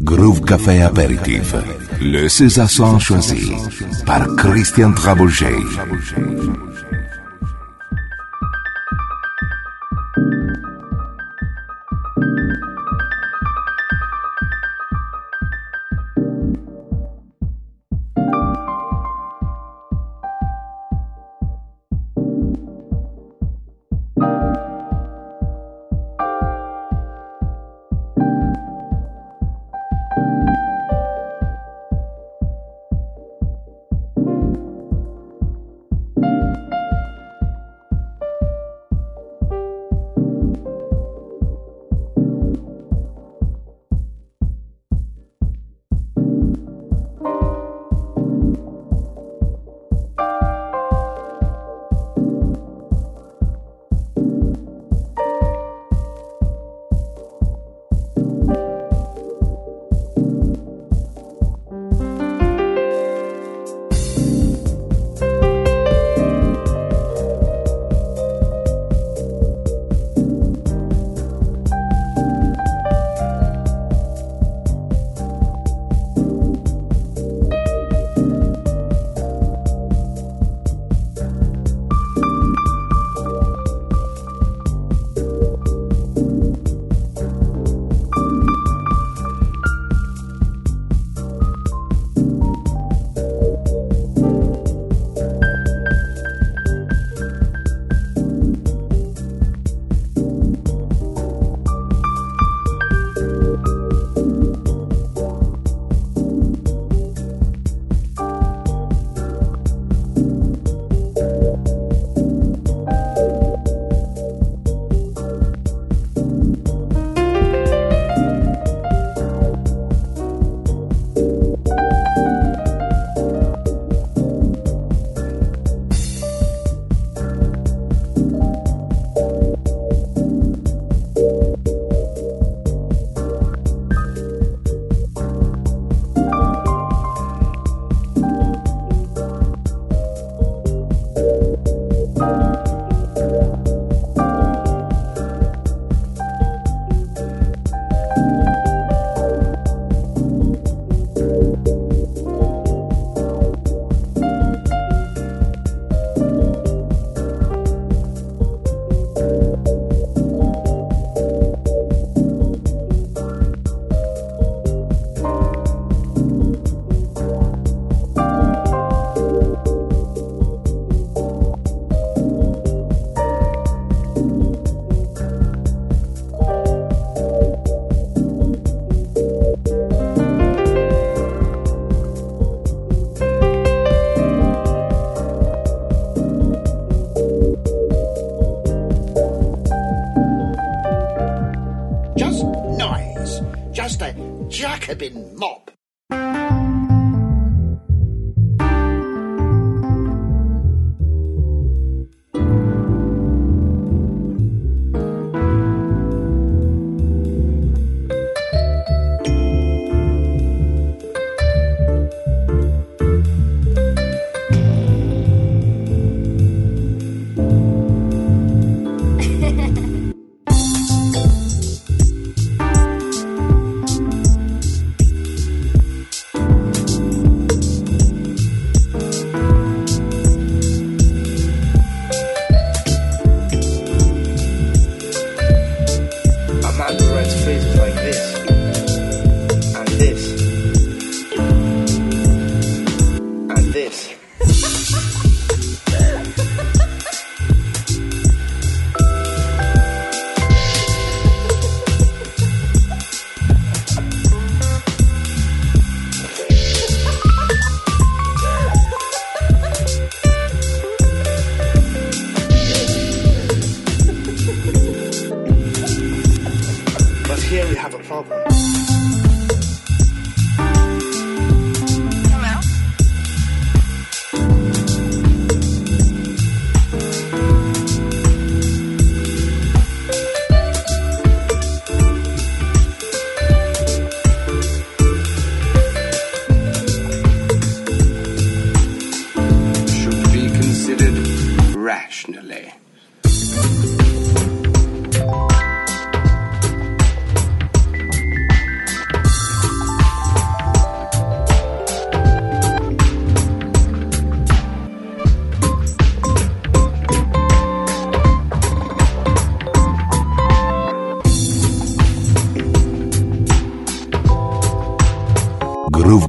Groove Café Apéritif. Le César choisi par Christian Trabouget.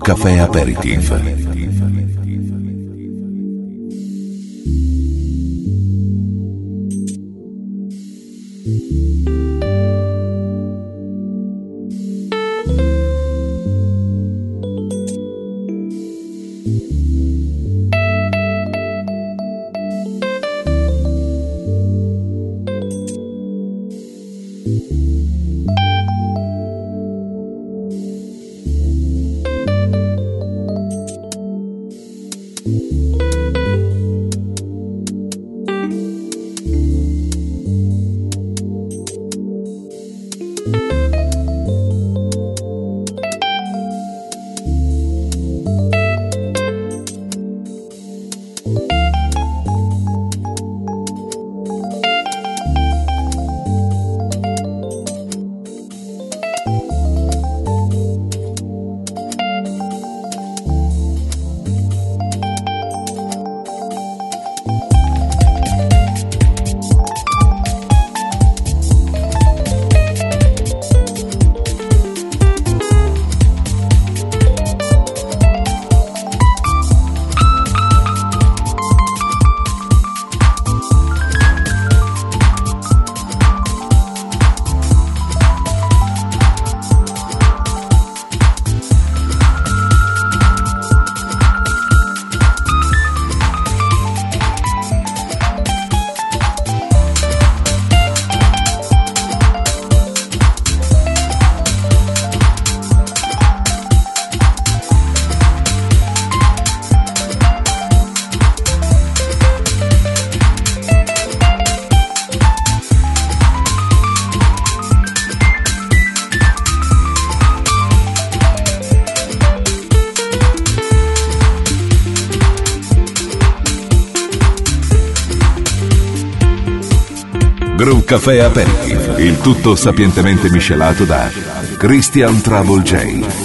Café Aperitif. Caffè Aperitif, il tutto sapientemente miscelato da Christian Travel J.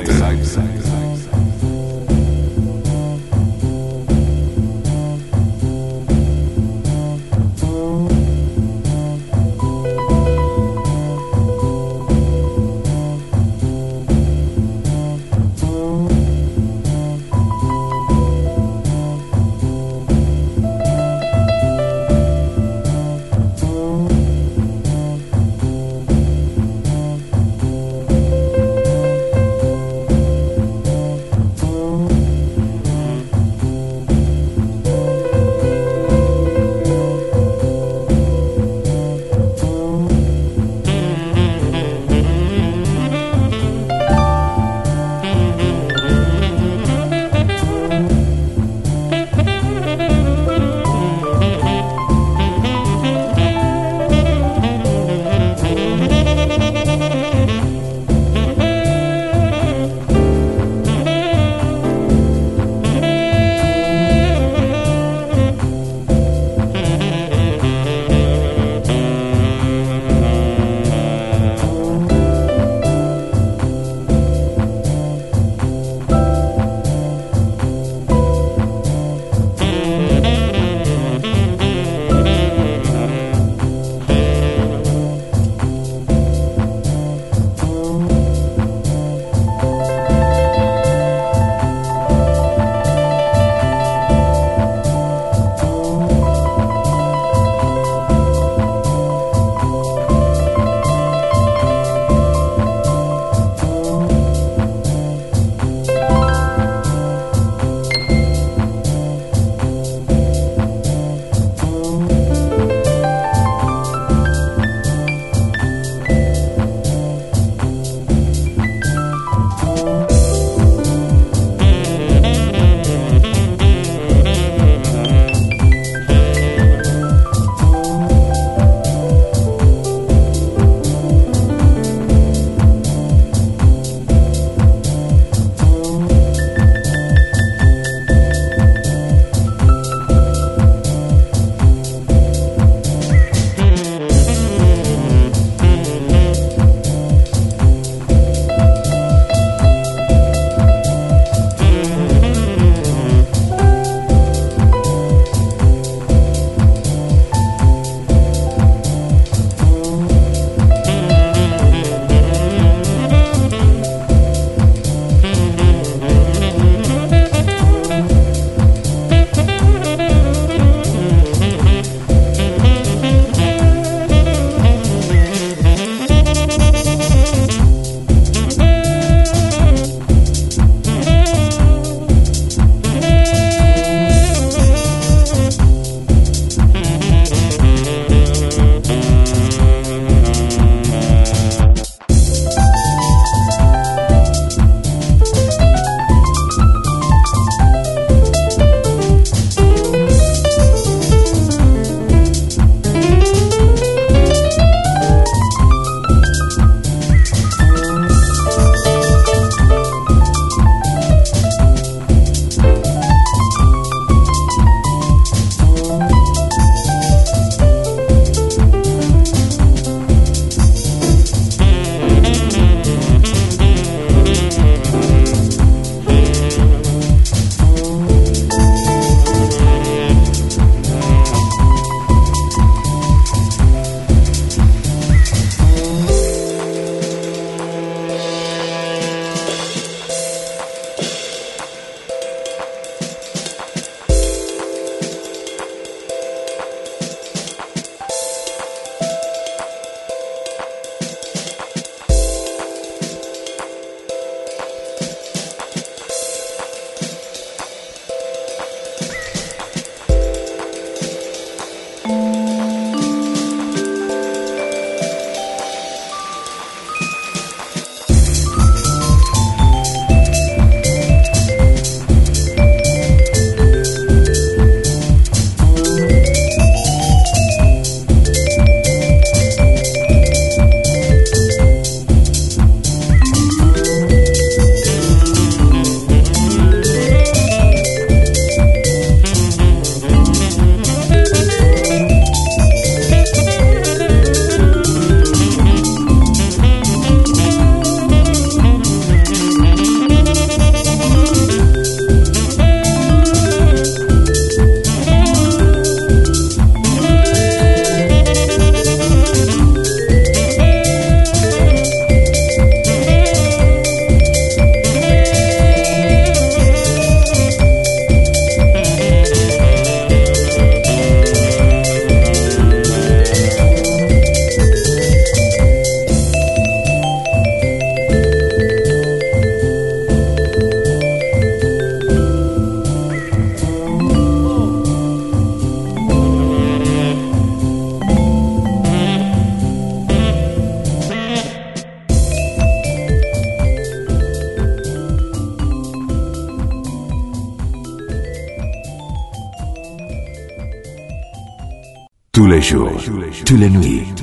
Les nuits,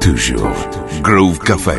toujours. Groove Café.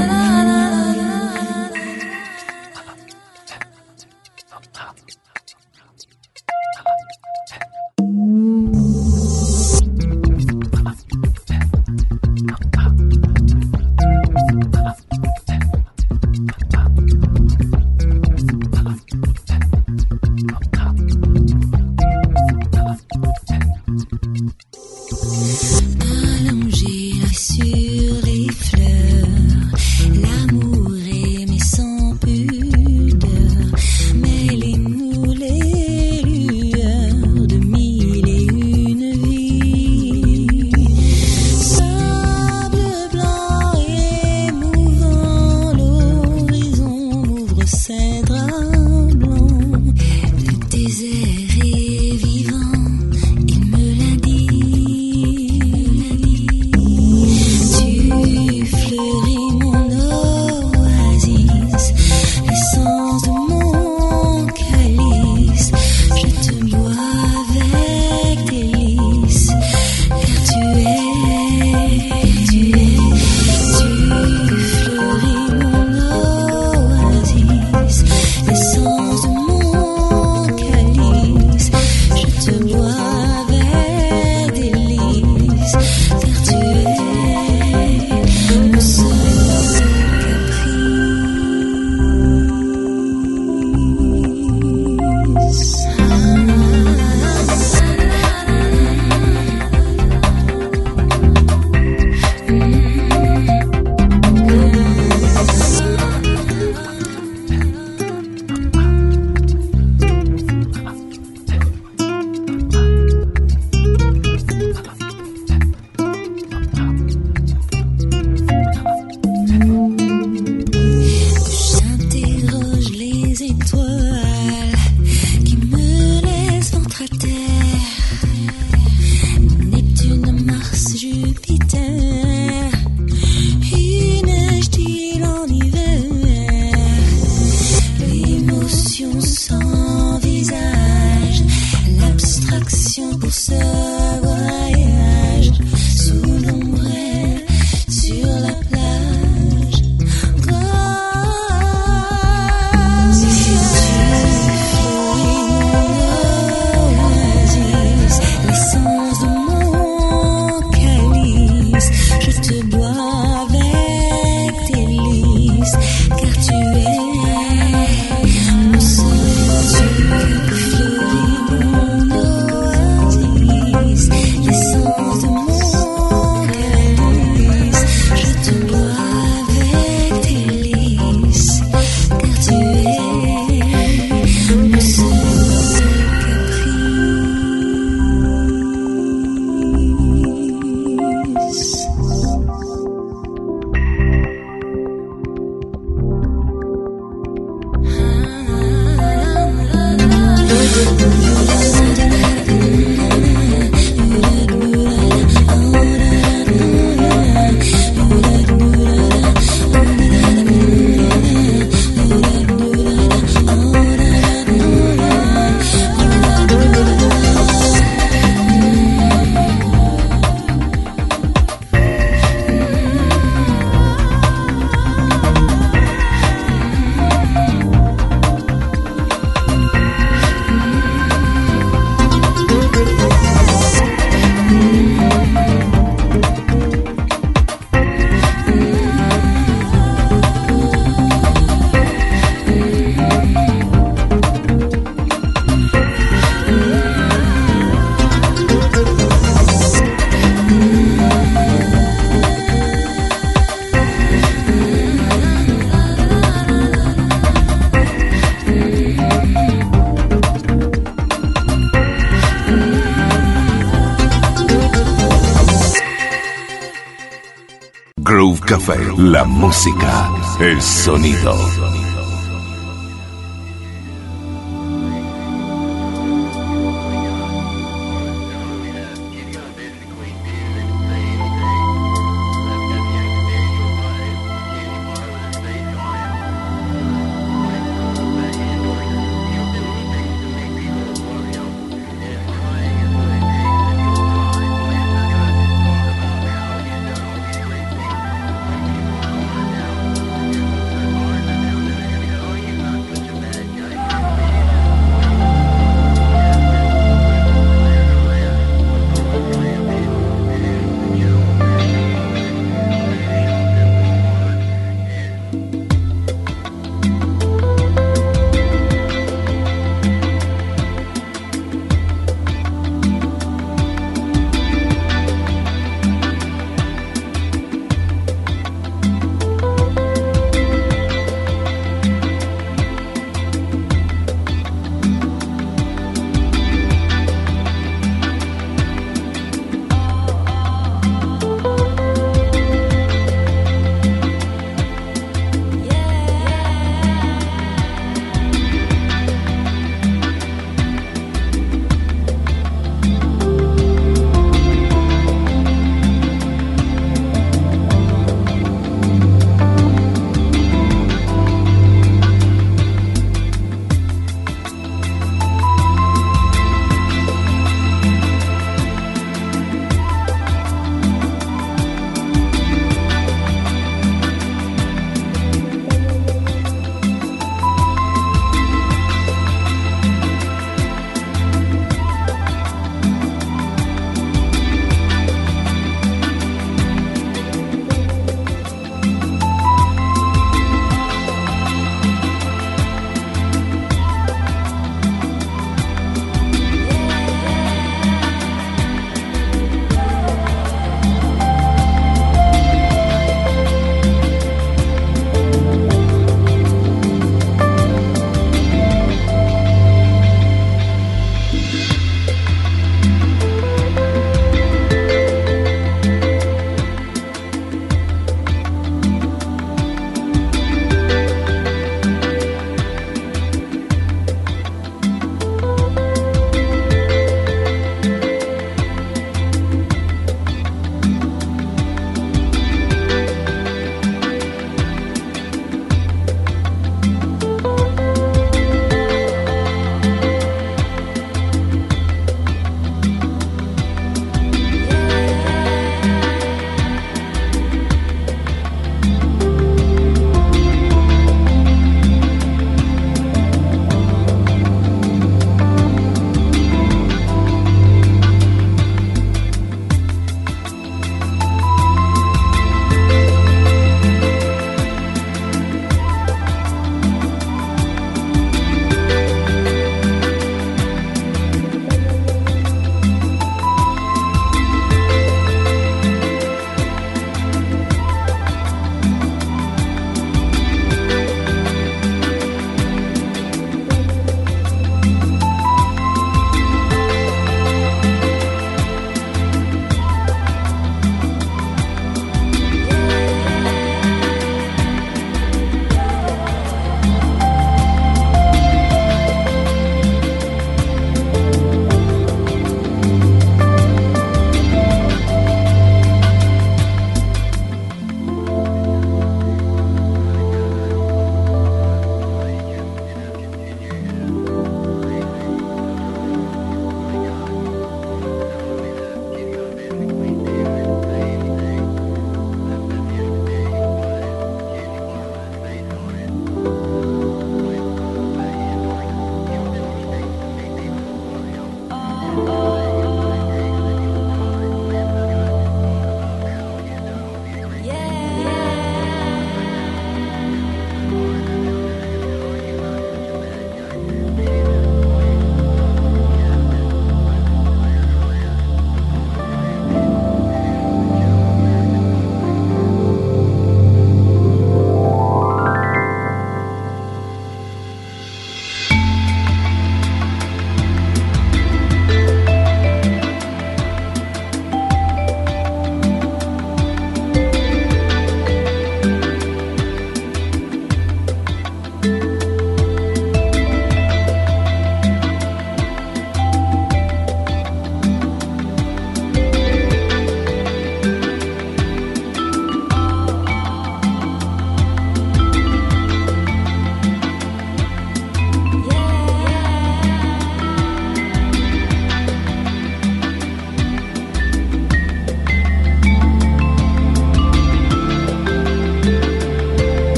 Música, el sonido.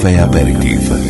Café aperitivo.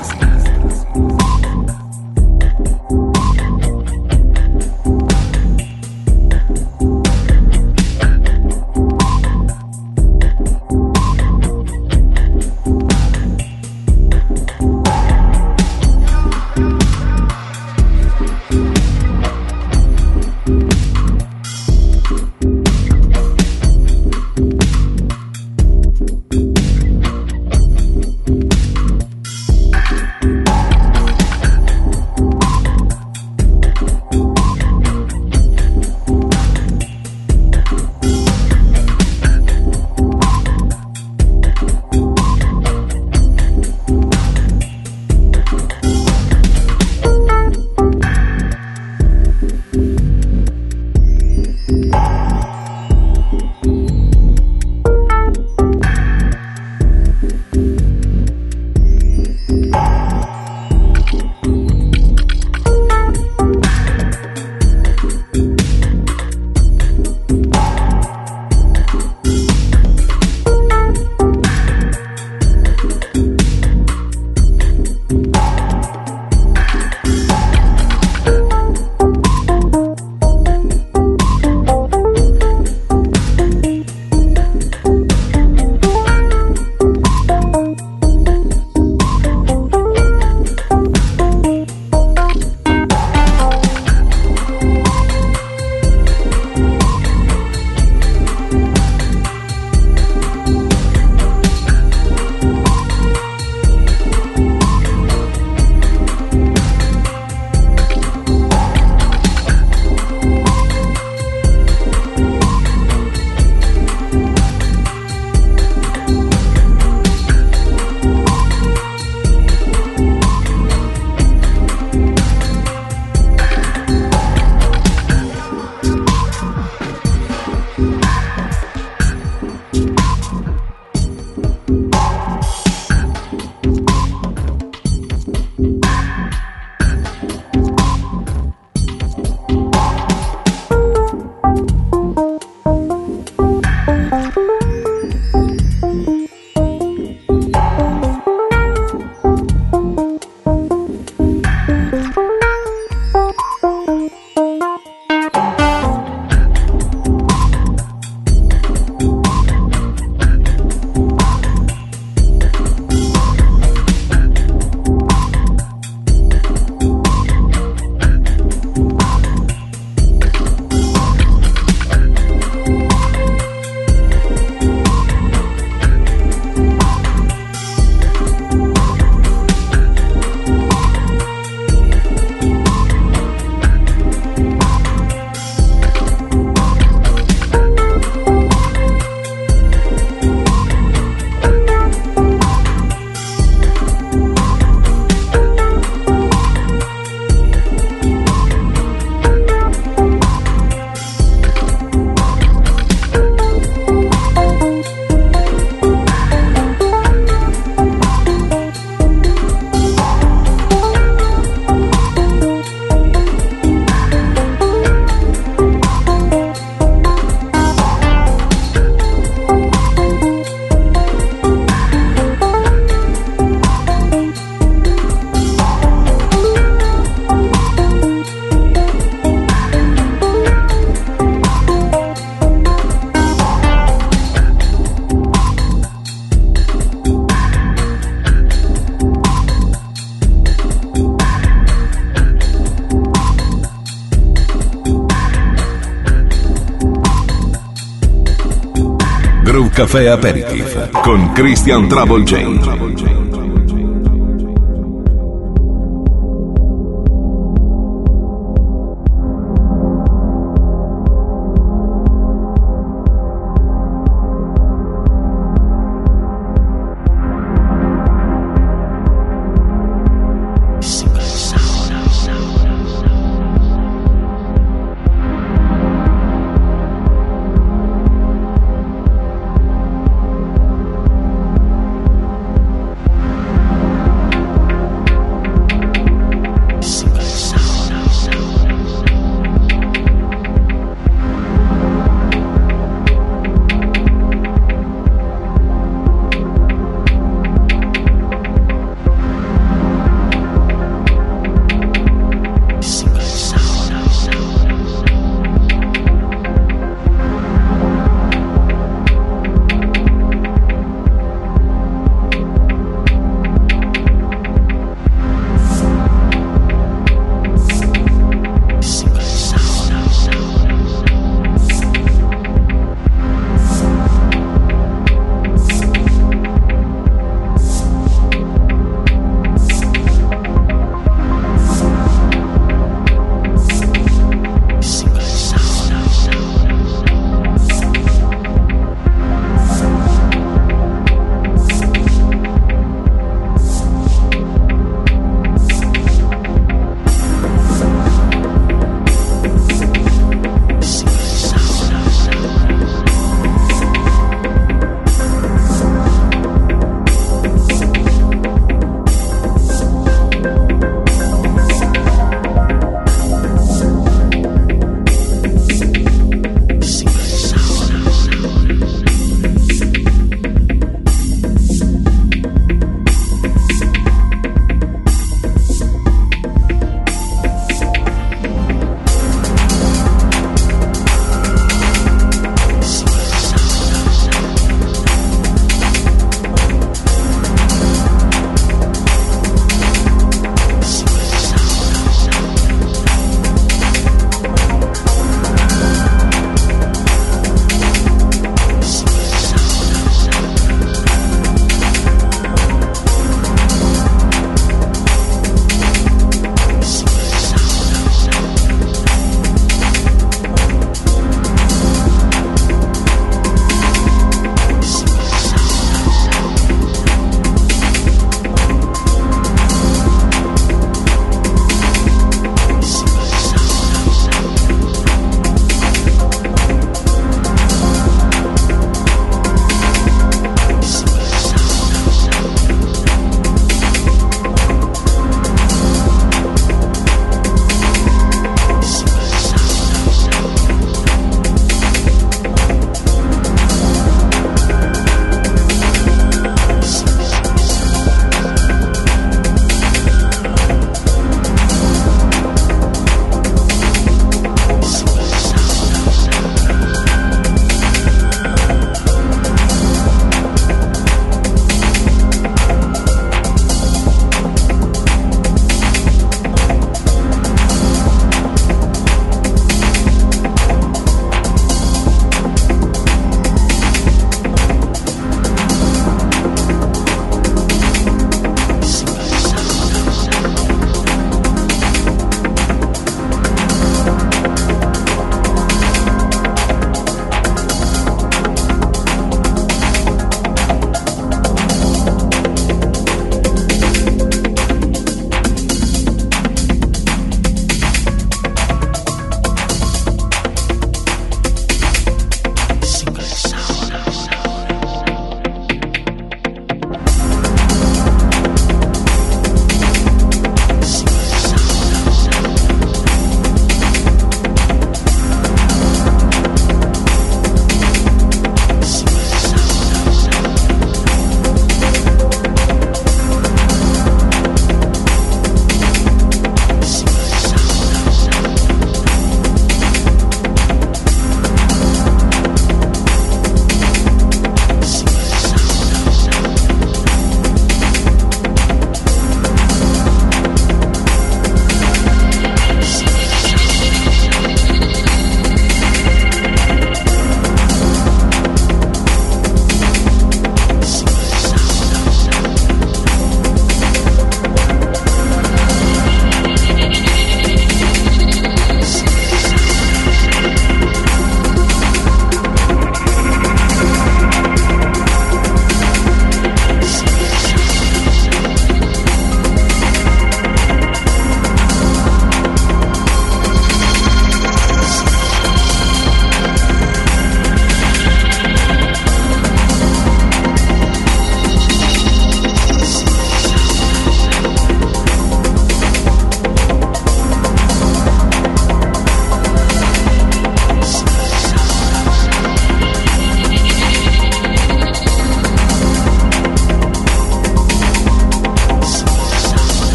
Caffè Aperitif con Christian Trouble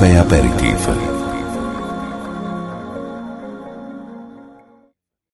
Café América.